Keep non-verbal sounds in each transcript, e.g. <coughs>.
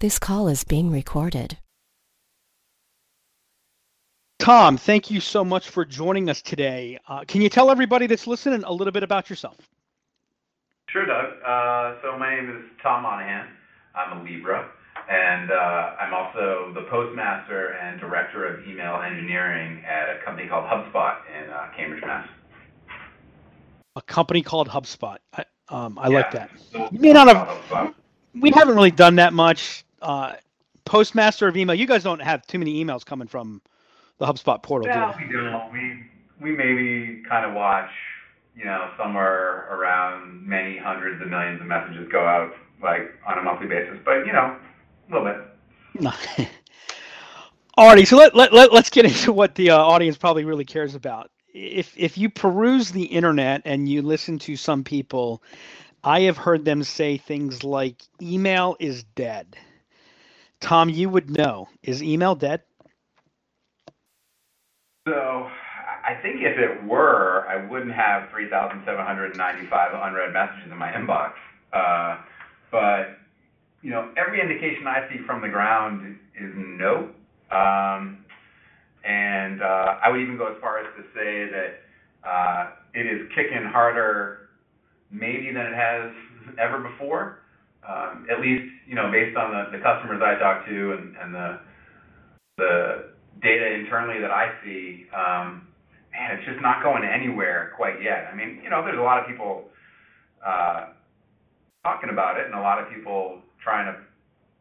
This call is being recorded. Tom, thank you so much for joining us today. Uh, can you tell everybody that's listening a little bit about yourself? Sure, Doug. Uh, so my name is Tom Monaghan. I'm a Libra, and uh, I'm also the postmaster and director of email engineering at a company called HubSpot in uh, Cambridge, Mass. A company called HubSpot. I, um, I Yeah. like that. You may not have. HubSpot. We haven't really done that much. Uh, postmaster of email. You guys don't have too many emails coming from the HubSpot portal, No, do you? we don't. We we maybe kind of watch, you know, somewhere around many hundreds of millions of messages go out like on a monthly basis, but you know, a little bit. <laughs> Alrighty, so let, let, let, let's get into what the uh, audience probably really cares about. If, if you peruse the internet and you listen to some people, I have heard them say things like email is dead. Tom, you would know. Is email dead? So I think if it were, I wouldn't have 3,795 unread messages in my inbox. Uh, but you know, every indication I see from the ground is no. Um, and uh, I would even go as far as to say that uh, it is kicking harder, maybe than it has ever before. Um, at least, you know, based on the, the customers I talk to and, and the the data internally that I see, um, man, it's just not going anywhere quite yet. I mean, you know, there's a lot of people uh, talking about it, and a lot of people trying to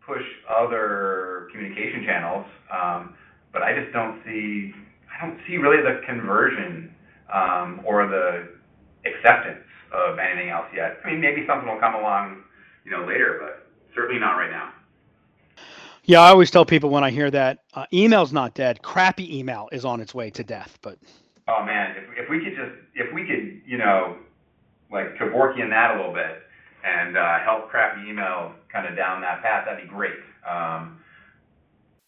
push other communication channels, um, but I just don't see, I don't see really the conversion um, or the acceptance of anything else yet. I mean, maybe something will come along, you know, later, but certainly not right now. Yeah, I always tell people when I hear that uh, email's not dead. Crappy email is on its way to death. But Oh man, if if we could just if we could you know like Kevorkian that a little bit and uh, help crappy email kind of down that path, that'd be great. Um,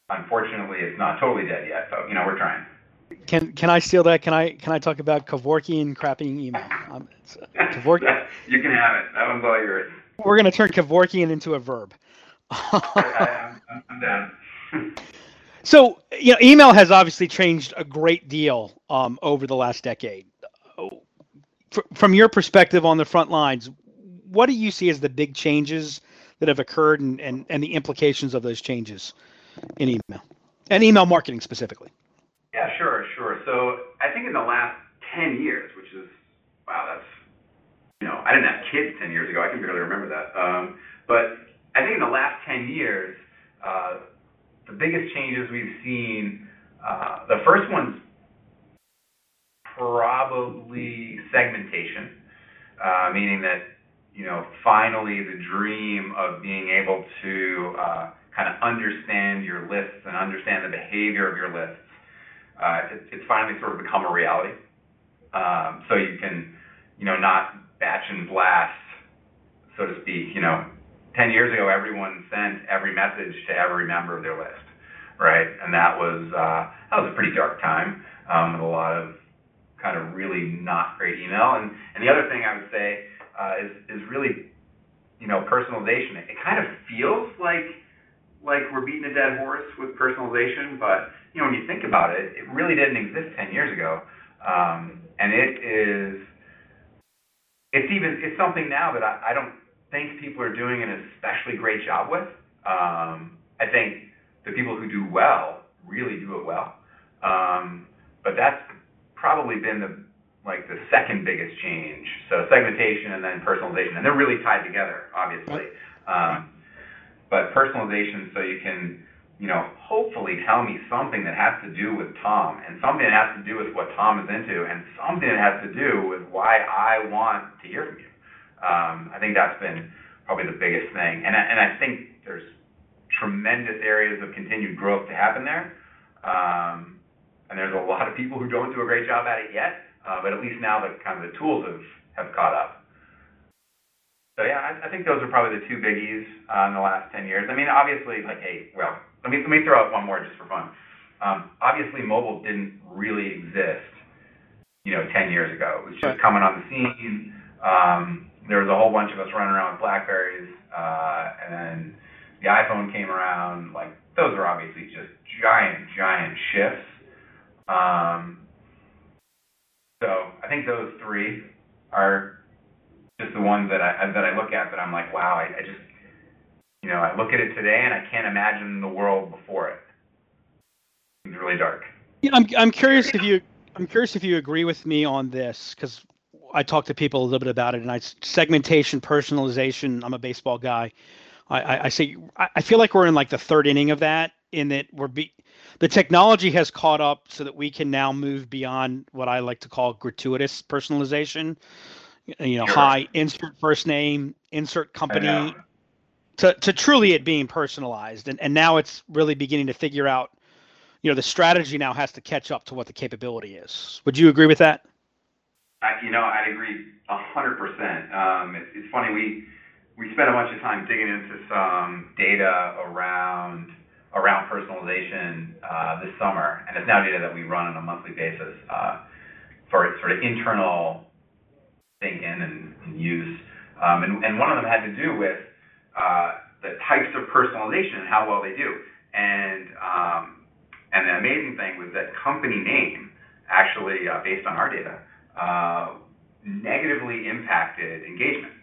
unfortunately, it's not totally dead yet, but you know we're trying. can can I steal that? Can I can I talk about Kevorkian crappy email? <laughs> Um, uh, Kevorkian. <laughs> you can have it. That one's all yours. We're going to turn Kevorkian into a verb. I, I'm, I'm down. <laughs> So, you know, email has obviously changed a great deal um, over the last decade. From your perspective on the front lines, what do you see as the big changes that have occurred and, and, and the implications of those changes in email and email marketing specifically? Yeah, sure, sure. So I think in the last 10 years, which is, wow, that's, you know, I didn't have kids 10 years ago. I can barely remember that. Um, but I think in the last 10 years, uh, the biggest changes we've seen, uh, the first one's probably segmentation, uh, meaning that, you know, finally the dream of being able to uh, kind of understand your lists and understand the behavior of your lists uh, it, it's finally sort of become a reality. Um, so you can, you know, not batch and blast, so to speak. You know, 10 years ago, everyone sent every message to every member of their list, right? And that was uh, that was a pretty dark time um, with a lot of kind of really not great email. And and the other thing I would say uh, is is really, you know, personalization. It, it kind of feels like like we're beating a dead horse with personalization, but you know, when you think about it, it really didn't exist 10 years ago. Um, and it is, it's even, it's something now that I, I don't think people are doing an especially great job with. Um, I think the people who do well really do it well. Um, but that's probably been the, like the second biggest change. So segmentation and then personalization, and they're really tied together, obviously. Um, but personalization, so you can, you know, hopefully tell me something that has to do with Tom, and something that has to do with what Tom is into, and something that has to do with why I want to hear from you. Um, I think that's been probably the biggest thing, and I, and I think there's tremendous areas of continued growth to happen there. Um, and there's a lot of people who don't do a great job at it yet, uh, but at least now the kind of the tools have have caught up. So yeah, I, I think those are probably the two biggies uh, in the last 10 years. I mean, obviously, like, hey, well, let me let me throw out one more just for fun. Um, obviously, mobile didn't really exist, you know, 10 years ago. It was just coming on the scene. Um, there was a whole bunch of us running around with Blackberries, uh, and then the iPhone came around, like those are obviously just giant, giant shifts. Um, so I think those three are just the ones that I that I look at that I'm like, wow, I, I just you know I look at it today and I can't imagine the world before it. It's really dark. Yeah, I'm I'm curious if you I'm curious if you agree with me on this because I talk to people a little bit about it, and I segmentation, personalization. I'm a baseball guy. I, I, I say I feel like we're in like the third inning of that, in that we're be the technology has caught up so that we can now move beyond what I like to call gratuitous personalization. You know, Sure. hi, insert first name, insert company, to, to truly it being personalized. And, and now it's really beginning to figure out, you know, the strategy now has to catch up to what the capability is. Would you agree with that? I, you know, I'd agree a hundred percent. Um, it's, it's funny we we spent a bunch of time digging into some data around around personalization uh, this summer, and it's now data that we run on a monthly basis uh, for sort of internal thinking and, and use. Um, and, and one of them had to do with uh, the types of personalization and how well they do. And um, and the amazing thing was that company name actually, uh, based on our data, uh, negatively impacted engagement.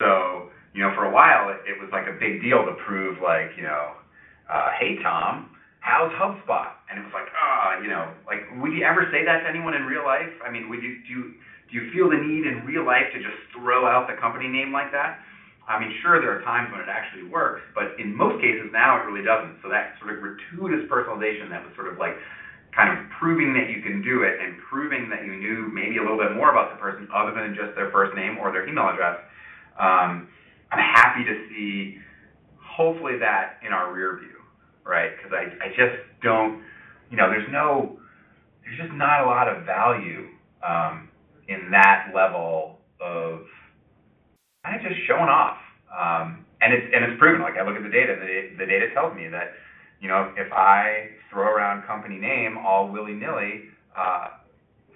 So, you know, for a while, it, it was like a big deal to prove, like, you know, uh, hey, Tom, how's HubSpot? And it was like, ah, you know, like, would you ever say that to anyone in real life? I mean, would you, do you, do you feel the need in real life to just throw out the company name like that? I mean, sure, there are times when it actually works, but in most cases now it really doesn't. So that sort of gratuitous personalization that was sort of like kind of proving that you can do it and proving that you knew maybe a little bit more about the person other than just their first name or their email address. Um, I'm happy to see, hopefully, that in our rear view, right? Because I, I just don't, you know, there's no, there's just not a lot of value um, in that level of kind of just showing off. Um, and it's and it's proven. Like I look at the data, the, the data tells me that you know if I throw around company name all willy nilly, uh,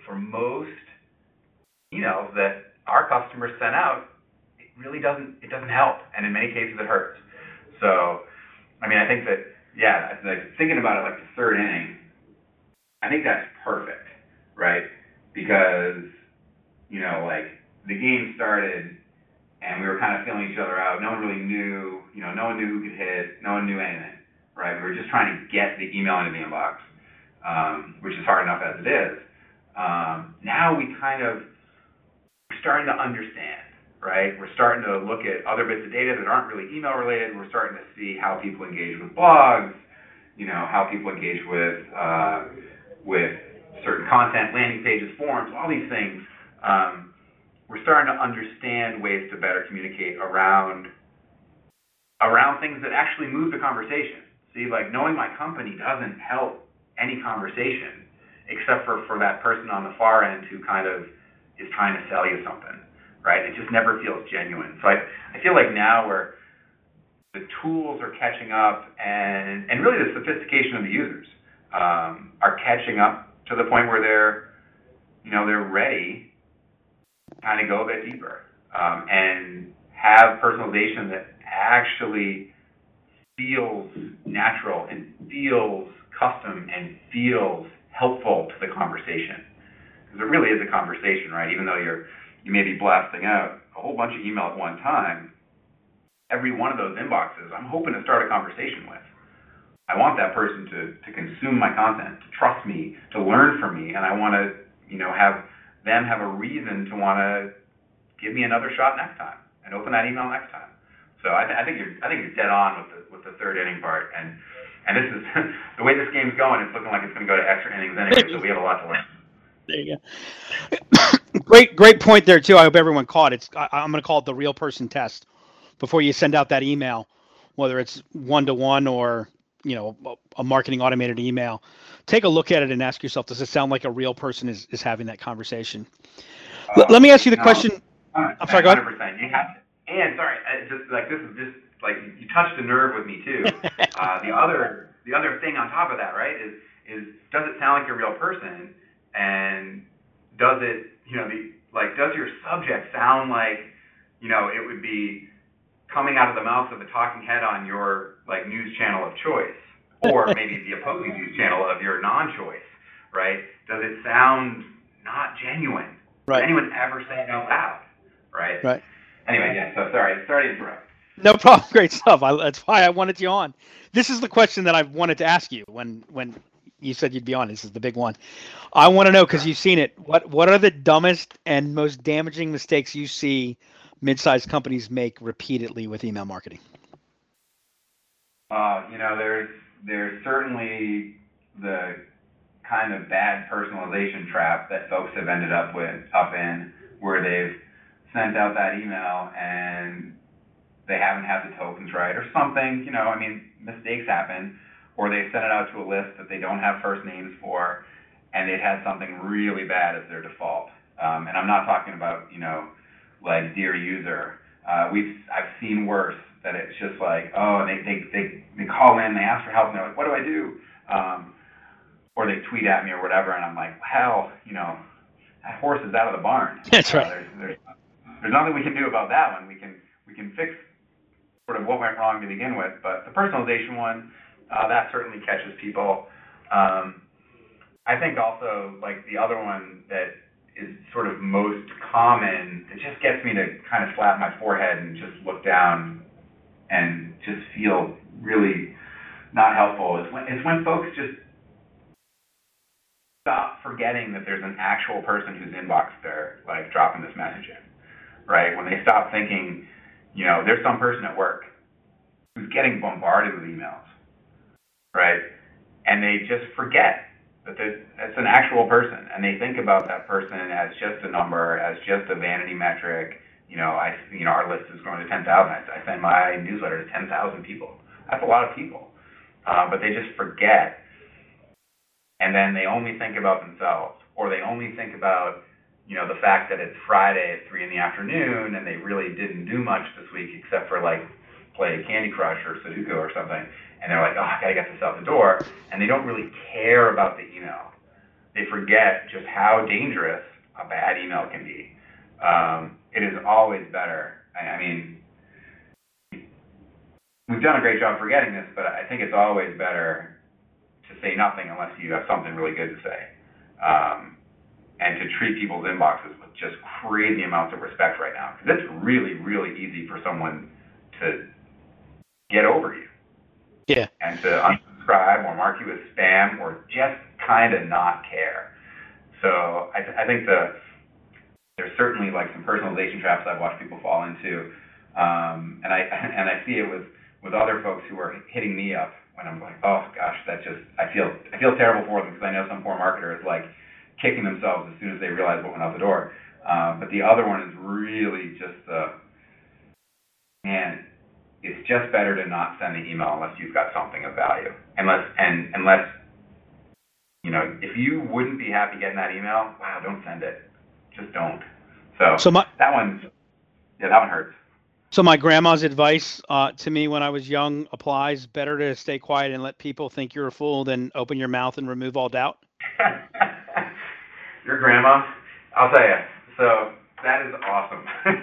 for most emails that our customers send out, it really doesn't it doesn't help, and in many cases it hurts. So, I mean, I think that yeah, like thinking about it like the third inning, I think that's perfect, right? Because you know, like the game started and we were kind of feeling each other out. No one really knew, you know, no one knew who could hit, no one knew anything, right? We were just trying to get the email into the inbox, um, which is hard enough as it is. Um, now we kind of we're starting to understand, right? We're starting to look at other bits of data that aren't really email related. We're starting to see how people engage with blogs, you know, how people engage with uh, with certain content, landing pages, forums, all these things. Um, we're starting to understand ways to better communicate around around things that actually move the conversation. See, like knowing my company doesn't help any conversation except for for that person on the far end who kind of is trying to sell you something, right? It just never feels genuine. So I I feel like now we're the tools are catching up and and really the sophistication of the users um, are catching up to the point where they're you know they're ready kind of go a bit deeper um, and have personalization that actually feels natural and feels custom and feels helpful to the conversation. Because it really is a conversation, right? Even though you're you may be blasting out a whole bunch of email at one time, every one of those inboxes, I'm hoping to start a conversation with. I want that person to, to consume my content, to trust me, to learn from me, and I want to, you know, have them have a reason to want to give me another shot next time and open that email next time. So I, th- I think you're I think you're dead on with the with the third inning part, and and this is <laughs> the way this game's going. It's looking like it's going to go to extra innings anyway, so we have a lot to learn. There you go. <coughs> great, great point there too. I hope everyone caught it. It's, I, I'm going to call it the real person test before you send out that email, whether it's one to one or you know a, a marketing automated email. Take a look at it and ask yourself: Does it sound like a real person is, is having that conversation? L- uh, let me ask you the No. question. Uh, I'm sorry, go ahead. 100%. You have to. And sorry, I just like this is just like you touched a nerve with me too. <laughs> uh, the other the other thing on top of that, right, is is does it sound like a real person, and does it you know the like does your subject sound like you know it would be coming out of the mouth of a talking head on your like news channel of choice, or <laughs> maybe the opposing news channel of your non-choice, right? Does it sound not genuine? Right. Did anyone ever say it out loud? Right. Right. Anyway, yeah. So sorry, sorry to interrupt. No problem. <laughs> Great stuff. I, that's why I wanted you on. This is the question that I've wanted to ask you when when you said you'd be on. This is the big one. I want to know because you've seen it. What what are the dumbest and most damaging mistakes you see mid-sized companies make repeatedly with email marketing? Uh, you know, there's there's certainly the kind of bad personalization trap that folks have ended up with up in where they've sent out that email and they haven't had the tokens right or something, you know, I mean, mistakes happen, or they sent it out to a list that they don't have first names for, and it had something really bad as their default. Um, and I'm not talking about, you know, like dear user. Uh, we've I've seen worse that it's just like, oh, and they they they, they call in, they ask for help, and they're like, what do I do? Um, or they tweet at me or whatever, and I'm like, hell, you know, that horse is out of the barn. <laughs> That's uh, right. There's, there's, there's nothing we can do about that one. We can we can fix sort of what went wrong to begin with, but the personalization one, uh, that certainly catches people. Um, I think also like the other one that is sort of most common, it just gets me to kind of slap my forehead and just look down and just feel really not helpful. Is when is when folks just stop forgetting that there's an actual person whose inbox they're like dropping this message in, right? When they stop thinking, you know, there's some person at work who's getting bombarded with emails, right? And they just forget that it's an actual person, and they think about that person as just a number, as just a vanity metric. You know, I, you know, our list is growing to 10,000. I, I send my newsletter to 10,000 people. That's a lot of people, uh, but they just forget, and then they only think about themselves, or they only think about, you know, the fact that it's Friday at three in the afternoon, and they really didn't do much this week except for like play Candy Crush or Sudoku or something, and they're like, oh, I gotta get this out the door, and they don't really care about the email. They forget just how dangerous a bad email can be. Um, it is always better. I, I mean, we've done a great job forgetting this, but I think it's always better to say nothing unless you have something really good to say. Um, and to treat people's inboxes with just crazy amounts of respect right now. Because it's really, really easy for someone to get over you. Yeah. And to unsubscribe or mark you as spam or just kind of not care. So I, th- I think the there's certainly like some personalization traps I've watched people fall into, um, and I <laughs> and I see it with with other folks who are hitting me up when I'm like, oh gosh, that just I feel I feel terrible for them because I know some poor marketer is like kicking themselves as soon as they realize what went out the door. Uh, but the other one is really just the man it's just better to not send the email unless you've got something of value. Unless and unless you know, if you wouldn't be happy getting that email, wow, don't send it. Just don't. So, So my that one, yeah, that one hurts. so my grandma's advice uh, to me when I was young applies. Better to stay quiet and let people think you're a fool than open your mouth and remove all doubt. <laughs> Your grandma, I'll tell you. So that is awesome. <laughs>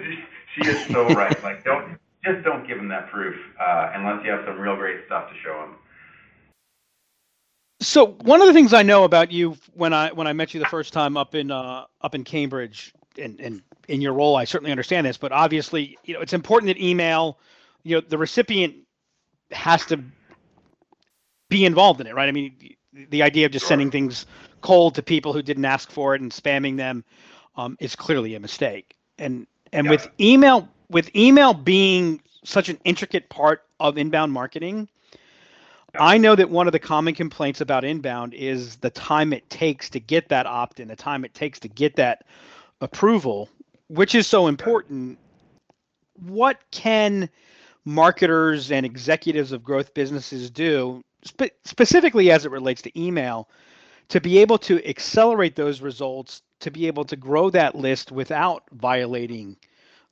she is so right. Like, don't just don't give them that proof uh, unless you have some real great stuff to show them. So one of the things I know about you when I when I met you the first time up in uh, up in Cambridge and, and in your role, I certainly understand this, but obviously, you know, it's important that email, you know, the recipient has to be involved in it, right? I mean, the idea of just Sure. sending things cold to people who didn't ask for it and spamming them um, is clearly a mistake. And and Yeah. with email with email being such an intricate part of inbound marketing, I know that one of the common complaints about inbound is the time it takes to get that opt in, the time it takes to get that approval, which is so important. What can marketers and executives of growth businesses do, spe- specifically as it relates to email, to be able to accelerate those results, to be able to grow that list without violating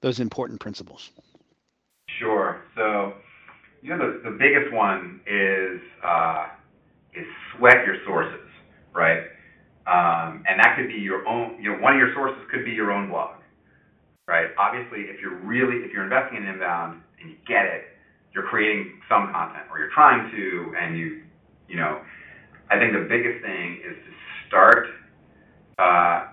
those important principles? Sure. So, you know, the, the biggest one is uh, is sweat your sources, right? Um, and that could be your own. You know, one of your sources could be your own blog, right? Obviously, if you're really if you're investing in inbound, and you get it, you're creating some content or you're trying to and you you know I think the biggest thing is to start uh,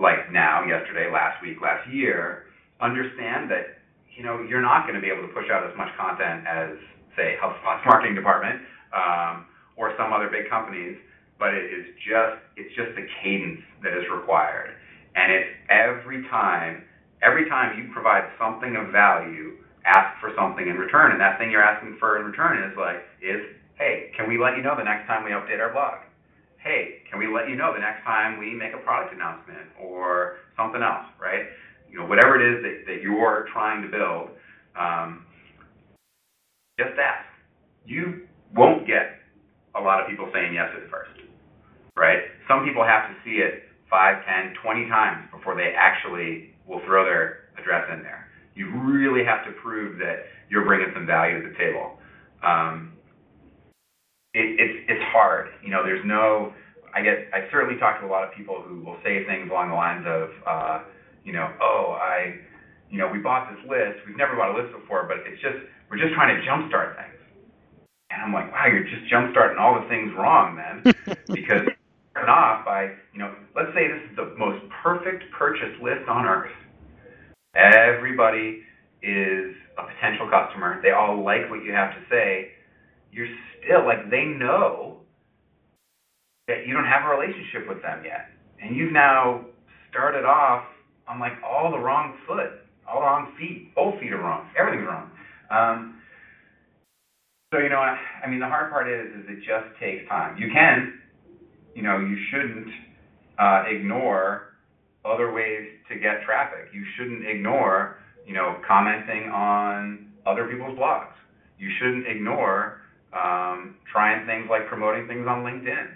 like now, yesterday, last week, last year, understand that you know you're not going to be able to push out as much content as say HubSpot's marketing department um, or some other big companies, but it is just it's just the cadence that is required, and it's every time every time you provide something of value, ask for something in return, and that thing you're asking for in return is like is hey, can we let you know the next time we update our blog? hey, can we let you know the next time we make a product announcement or something else, right? You know, whatever it is that, that you're trying to build, um, just ask. You won't get a lot of people saying yes at first, right? Some people have to see it 5, 10, 20 times before they actually will throw their address in there. You really have to prove that you're bringing some value to the table. Um, it, it's it's hard. You know, there's no. I get. I certainly talk to a lot of people who will say things along the lines of, uh, you know, oh, I, you know, we bought this list. We've never bought a list before, but it's just we're just trying to jumpstart things. And I'm like, wow, you're just jumpstarting all the things wrong then, <laughs> because starting off by, you know, let's say this is the most perfect purchase list on earth. Everybody is a potential customer. They all like what you have to say. You're still like they know that you don't have a relationship with them yet, and you've now started off on like all the wrong foot, all the wrong feet. Both feet are wrong. Everything's wrong. Um, so you know, I, I mean, the hard part is, is it just takes time. You can, you know, you shouldn't uh, ignore other ways to get traffic. You shouldn't ignore, you know, commenting on other people's blogs. You shouldn't ignore um, trying things like promoting things on LinkedIn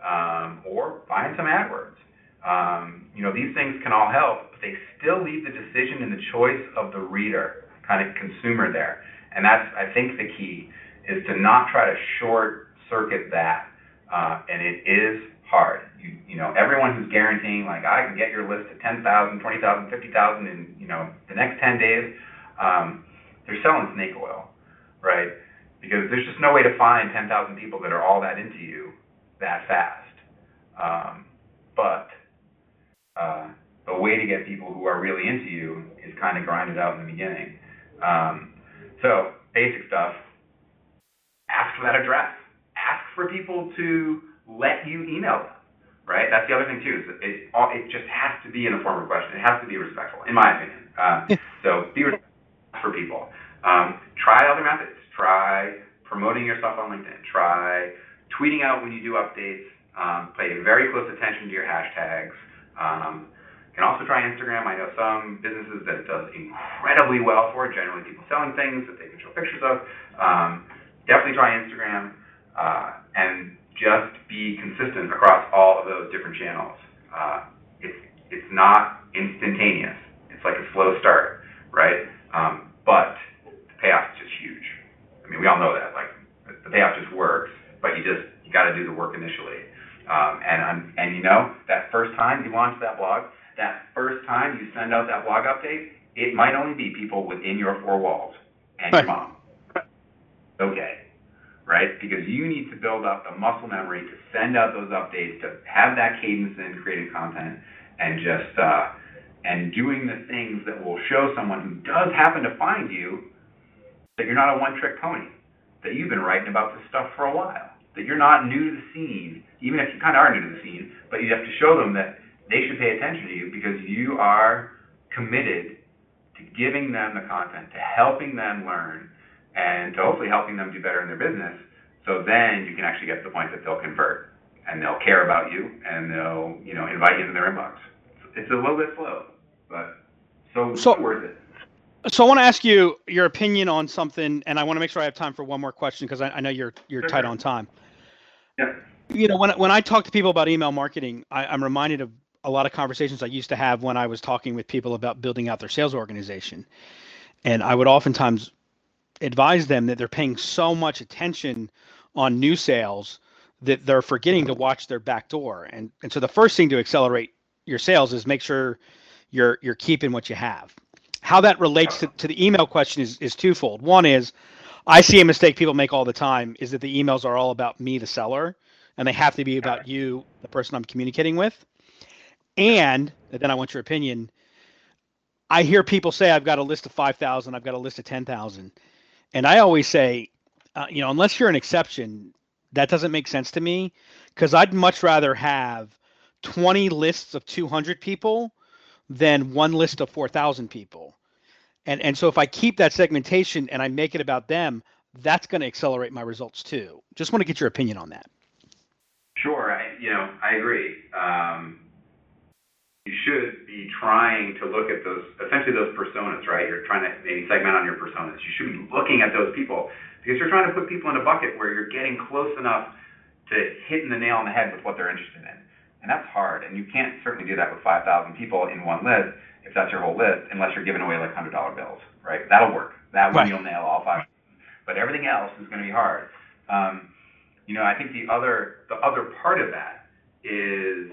um, or buying some AdWords. Um, you know, these things can all help, but they still leave the decision and the choice of the reader, kind of consumer there. And that's, I think, the key is to not try to short circuit that. Uh, and it is hard. You, you know, everyone who's guaranteeing like I can get your list to 10,000, 20,000, 50,000 in you know the next 10 days, um, they're selling snake oil, right? because there's just no way to find 10,000 people that are all that into you that fast. Um, but uh, the way to get people who are really into you is kind of grinded out in the beginning. Um, so basic stuff. Ask for that address. Ask for people to let you email them. Right. That's the other thing too. Is it it just has to be in a form of question. It has to be respectful, in my opinion. Uh, so be respectful for people. Um, try other methods Try promoting yourself on LinkedIn. Try tweeting out when you do updates. Um, pay very close attention to your hashtags. Um, can also try Instagram. I know some businesses that it does incredibly well for, generally people selling things that they can show pictures of. Um, definitely try Instagram uh, and just be consistent across all of those different channels. Uh, it's, it's not instantaneous. It's like a slow start, right? Um, but the payoff is just huge. I mean, we all know that. Like the payoff just works, but you just you got to do the work initially. Um, and I'm, and you know that first time you launch that blog, that first time you send out that blog update, it might only be people within your four walls and your mom. Okay, right? Because you need to build up the muscle memory to send out those updates, to have that cadence in creating content, and just uh, and doing the things that will show someone who does happen to find you that you're not a one-trick pony, that you've been writing about this stuff for a while, that you're not new to the scene, even if you kind of are new to the scene, but you have to show them that they should pay attention to you because you are committed to giving them the content, to helping them learn, and to hopefully helping them do better in their business. So then you can actually get to the point that they'll convert and they'll care about you and they'll, you know, invite you into their inbox. It's a little bit slow, but so, so worth it. So I want to ask you your opinion on something, and I want to make sure I have time for one more question because I, I, know you're you're tight on time. Yeah. You know, when when I talk to people about email marketing, I, I'm reminded of a lot of conversations I used to have when I was talking with people about building out their sales organization, and I would oftentimes advise them that they're paying so much attention on new sales that they're forgetting to watch their back door. And and so the first thing to accelerate your sales is make sure you're you're keeping what you have how that relates to, to the email question is, is twofold. One is I see a mistake people make all the time is that the emails are all about me, the seller, and they have to be about you, the person I'm communicating with. And then I want your opinion. I hear people say, I've got a list of 5,000, I've got a list of 10,000. And I always say, uh, you know, unless you're an exception, that doesn't make sense to me because I'd much rather have 20 lists of 200 people than one list of 4,000 people. And, and so if I keep that segmentation and I make it about them, that's going to accelerate my results too. Just want to get your opinion on that. Sure, I, you know, I agree. Um, you should be trying to look at those, essentially those personas, right? You're trying to maybe segment on your personas. You should be looking at those people because you're trying to put people in a bucket where you're getting close enough to hitting the nail on the head with what they're interested in. And that's hard. And you can't certainly do that with 5,000 people in one list if that's your whole list, unless you're giving away like $100 bills, right? That'll work. That one right. you'll nail all five. But everything else is going to be hard. Um, you know, I think the other the other part of that is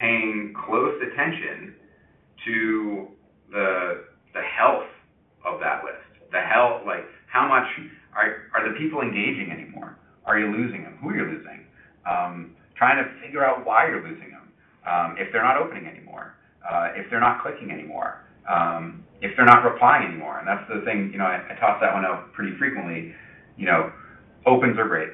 paying close attention to the the health of that list. The health, like how much are are the people engaging anymore? Are you losing them? Who are you losing? Um, trying to figure out why you're losing them. Um, if they're not opening anymore, uh, if they're not clicking anymore, um, if they're not replying anymore. And that's the thing, you know, I, I toss that one out pretty frequently. You know, opens are great,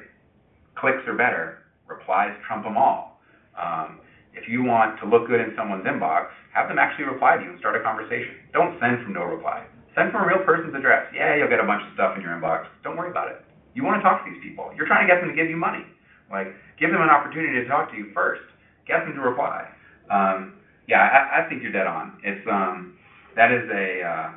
clicks are better, replies trump them all. Um, if you want to look good in someone's inbox, have them actually reply to you and start a conversation. Don't send from no reply. Send from a real person's address. Yeah, you'll get a bunch of stuff in your inbox. Don't worry about it. You want to talk to these people. You're trying to get them to give you money. Like, give them an opportunity to talk to you first. Get them to reply. Um, yeah, I, I think you're dead on. It's um, that is a, uh,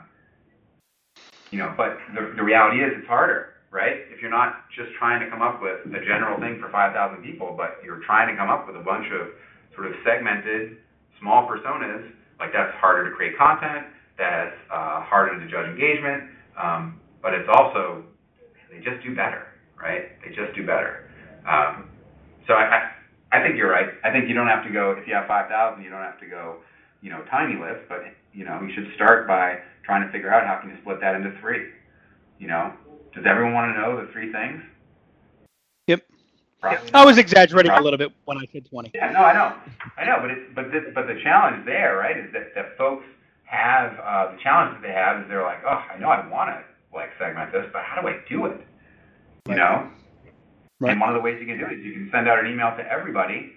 you know, but the, the reality is it's harder right? If you're not just trying to come up with a general thing for 5,000 people, but you're trying to come up with a bunch of sort of segmented small personas, like that's harder to create content, that's uh, harder to judge engagement, um, but it's also, they just do better, right? They just do better. Um, so I, I, I think you're right. I think you don't have to go, if you have 5,000, you don't have to go, you know, tiny list, but, you know, you should start by trying to figure out how can you split that into three, you know, does everyone want to know the three things? Yep. I was exaggerating Probably. a little bit when I said 20. Yeah, no, I know, I know, but it's but this but the challenge there, right, is that that folks have uh, the challenge that they have is they're like, oh, I know I want to like segment this, but how do I do it? You know. Right. And one of the ways you can do it is you can send out an email to everybody,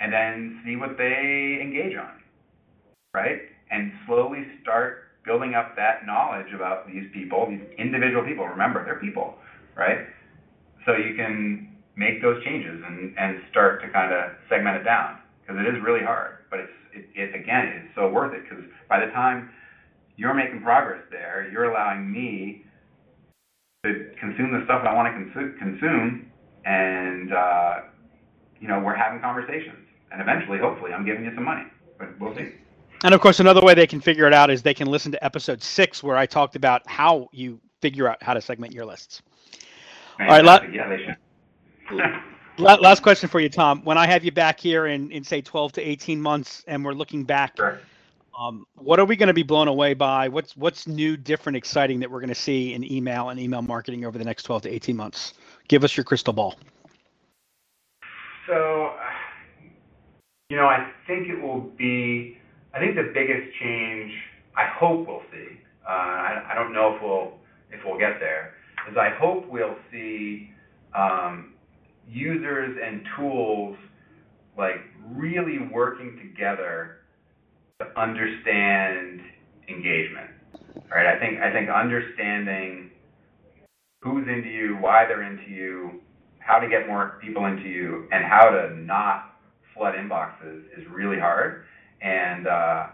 and then see what they engage on, right? And slowly start building up that knowledge about these people, these individual people. Remember, they're people, right? So you can make those changes and, and start to kind of segment it down because it is really hard. But it's it, it again it's so worth it because by the time you're making progress there, you're allowing me to consume the stuff I want to consume, consume and uh, you know we're having conversations, and eventually, hopefully, I'm giving you some money. But we'll see. And of course, another way they can figure it out is they can listen to episode six, where I talked about how you figure out how to segment your lists. All right, la- yeah, <laughs> last question for you, Tom. When I have you back here in, in say 12 to 18 months, and we're looking back, sure. um, what are we going to be blown away by? What's what's new, different, exciting that we're going to see in email and email marketing over the next 12 to 18 months? Give us your crystal ball. So, you know, I think it will be I think the biggest change I hope we'll see, uh, I, I don't know if we'll if we'll get there, is I hope we'll see um, users and tools like really working together to understand engagement. Right? I think I think understanding who's into you, why they're into you, how to get more people into you, and how to not flood inboxes is really hard and uh,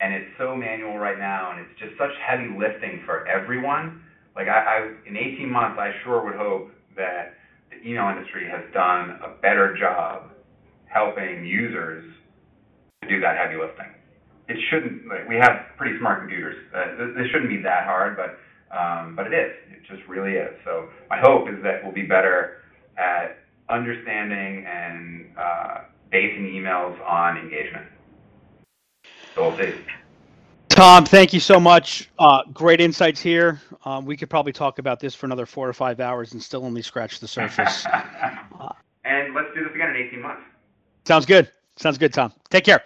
and it's so manual right now, and it's just such heavy lifting for everyone. Like I, I in 18 months, I sure would hope that the email industry has done a better job helping users to do that heavy lifting. It shouldn't. Like, we have pretty smart computers. Uh, this shouldn't be that hard, but um, but it is. It just really is. So my hope is that we'll be better at understanding and uh, basing emails on engagement. So we'll see. Tom, thank you so much. Uh, great insights here. Um, we could probably talk about this for another four or five hours and still only scratch the surface. <laughs> and let's do this again in 18 months. Sounds good. Sounds good, Tom. Take care.